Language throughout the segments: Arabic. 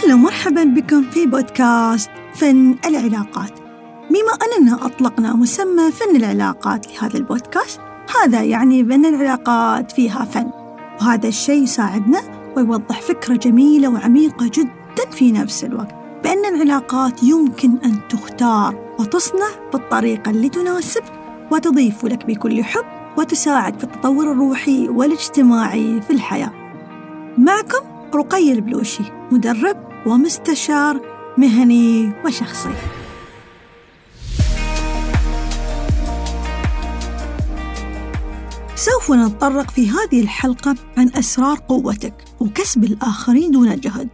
أهلا ومرحبا بكم في بودكاست فن العلاقات. بما أننا أطلقنا مسمى فن العلاقات لهذا البودكاست هذا يعني بأن العلاقات فيها فن. وهذا الشيء يساعدنا ويوضح فكرة جميلة وعميقة جدا في نفس الوقت بأن العلاقات يمكن أن تختار وتصنع بالطريقة اللي تناسب وتضيف لك بكل حب وتساعد في التطور الروحي والاجتماعي في الحياة. معكم رقي البلوشي مدرب ومستشار مهني وشخصي. سوف نتطرق في هذه الحلقة عن أسرار قوتك وكسب الآخرين دون جهد.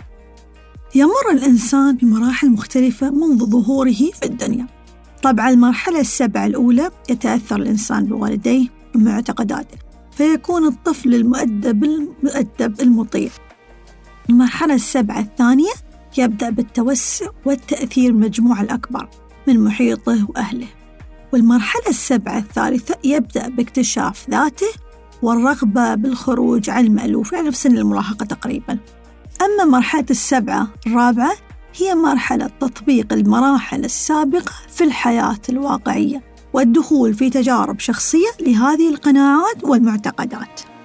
يمر الإنسان بمراحل مختلفة منذ ظهوره في الدنيا. طبعا المرحلة السبعة الأولى يتأثر الإنسان بوالديه ومعتقداته فيكون الطفل المؤدب المؤدب المطيع. المرحلة السبعة الثانية يبدأ بالتوسع والتأثير المجموع الأكبر من محيطه وأهله. والمرحلة السبعة الثالثة يبدأ باكتشاف ذاته والرغبة بالخروج عن المألوف يعني في سن المراهقة تقريبا. أما مرحلة السبعة الرابعة هي مرحلة تطبيق المراحل السابقة في الحياة الواقعية والدخول في تجارب شخصية لهذه القناعات والمعتقدات.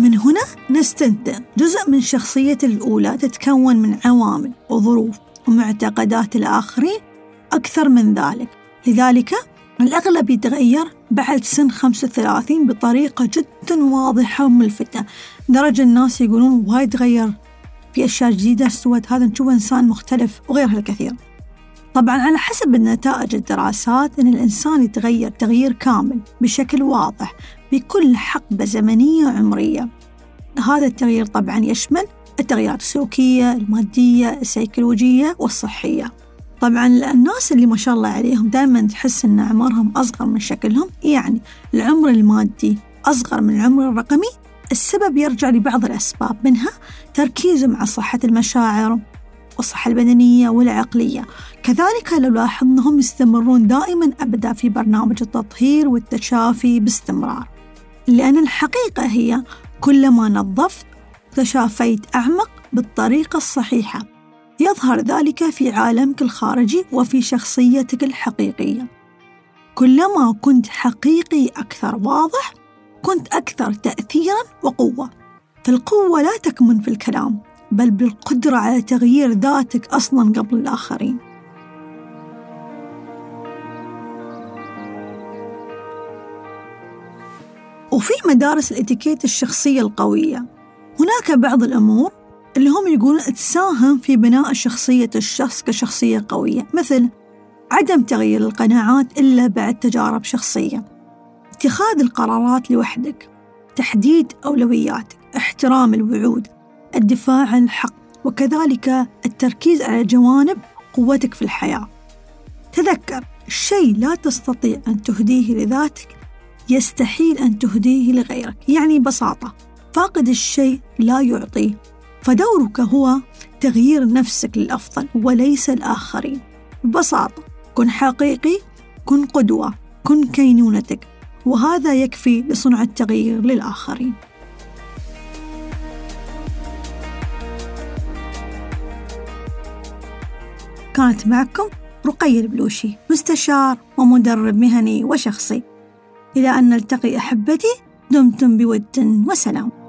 من هنا نستنتج. جزء من شخصية الأولى تتكون من عوامل وظروف ومعتقدات الآخرين أكثر من ذلك. لذلك الأغلب يتغير بعد سن 35 بطريقة جدا واضحة وملفتة. درجة الناس يقولون وايد تغير في أشياء جديدة سوت هذا نشوفه إنسان مختلف وغيرها الكثير. طبعا على حسب النتائج الدراسات أن الإنسان يتغير تغيير كامل بشكل واضح بكل حقبة زمنية وعمرية. هذا التغيير طبعا يشمل التغييرات السلوكية المادية السيكولوجية والصحية. طبعا الناس اللي ما شاء الله عليهم دائما تحس أن أعمارهم أصغر من شكلهم يعني العمر المادي أصغر من العمر الرقمي. السبب يرجع لبعض الأسباب منها تركيزهم على صحة المشاعر والصحة البدنية والعقلية. كذلك لو لاحظ أنهم يستمرون دائما أبدا في برنامج التطهير والتشافي باستمرار. لأن الحقيقة هي كلما نظفت تشافيت أعمق بالطريقة الصحيحة. يظهر ذلك في عالمك الخارجي وفي شخصيتك الحقيقية. كلما كنت حقيقي أكثر واضح كنت أكثر تأثيرا وقوة. فالقوة لا تكمن في الكلام بل بالقدرة على تغيير ذاتك أصلا قبل الآخرين. وفي مدارس الإتيكيت الشخصية القوية. هناك بعض الأمور اللي هم يقولون تساهم في بناء شخصية الشخص كشخصية قوية مثل عدم تغيير القناعات إلا بعد تجارب شخصية. اتخاذ القرارات لوحدك تحديد أولوياتك احترام الوعود الدفاع عن الحق وكذلك التركيز على جوانب قوتك في الحياة. تذكر شيء لا تستطيع أن تهديه لذاتك يستحيل أن تهديه لغيرك يعني ببساطة فاقد الشيء لا يعطيه فدورك هو تغيير نفسك للأفضل وليس الآخرين. ببساطة كن حقيقي كن قدوة كن كينونتك وهذا يكفي لصنع التغيير للآخرين. كانت معكم رقي البلوشي مستشار ومدرب مهني وشخصي. إلى أن نلتقي أحبتي دمتم بود وسلام.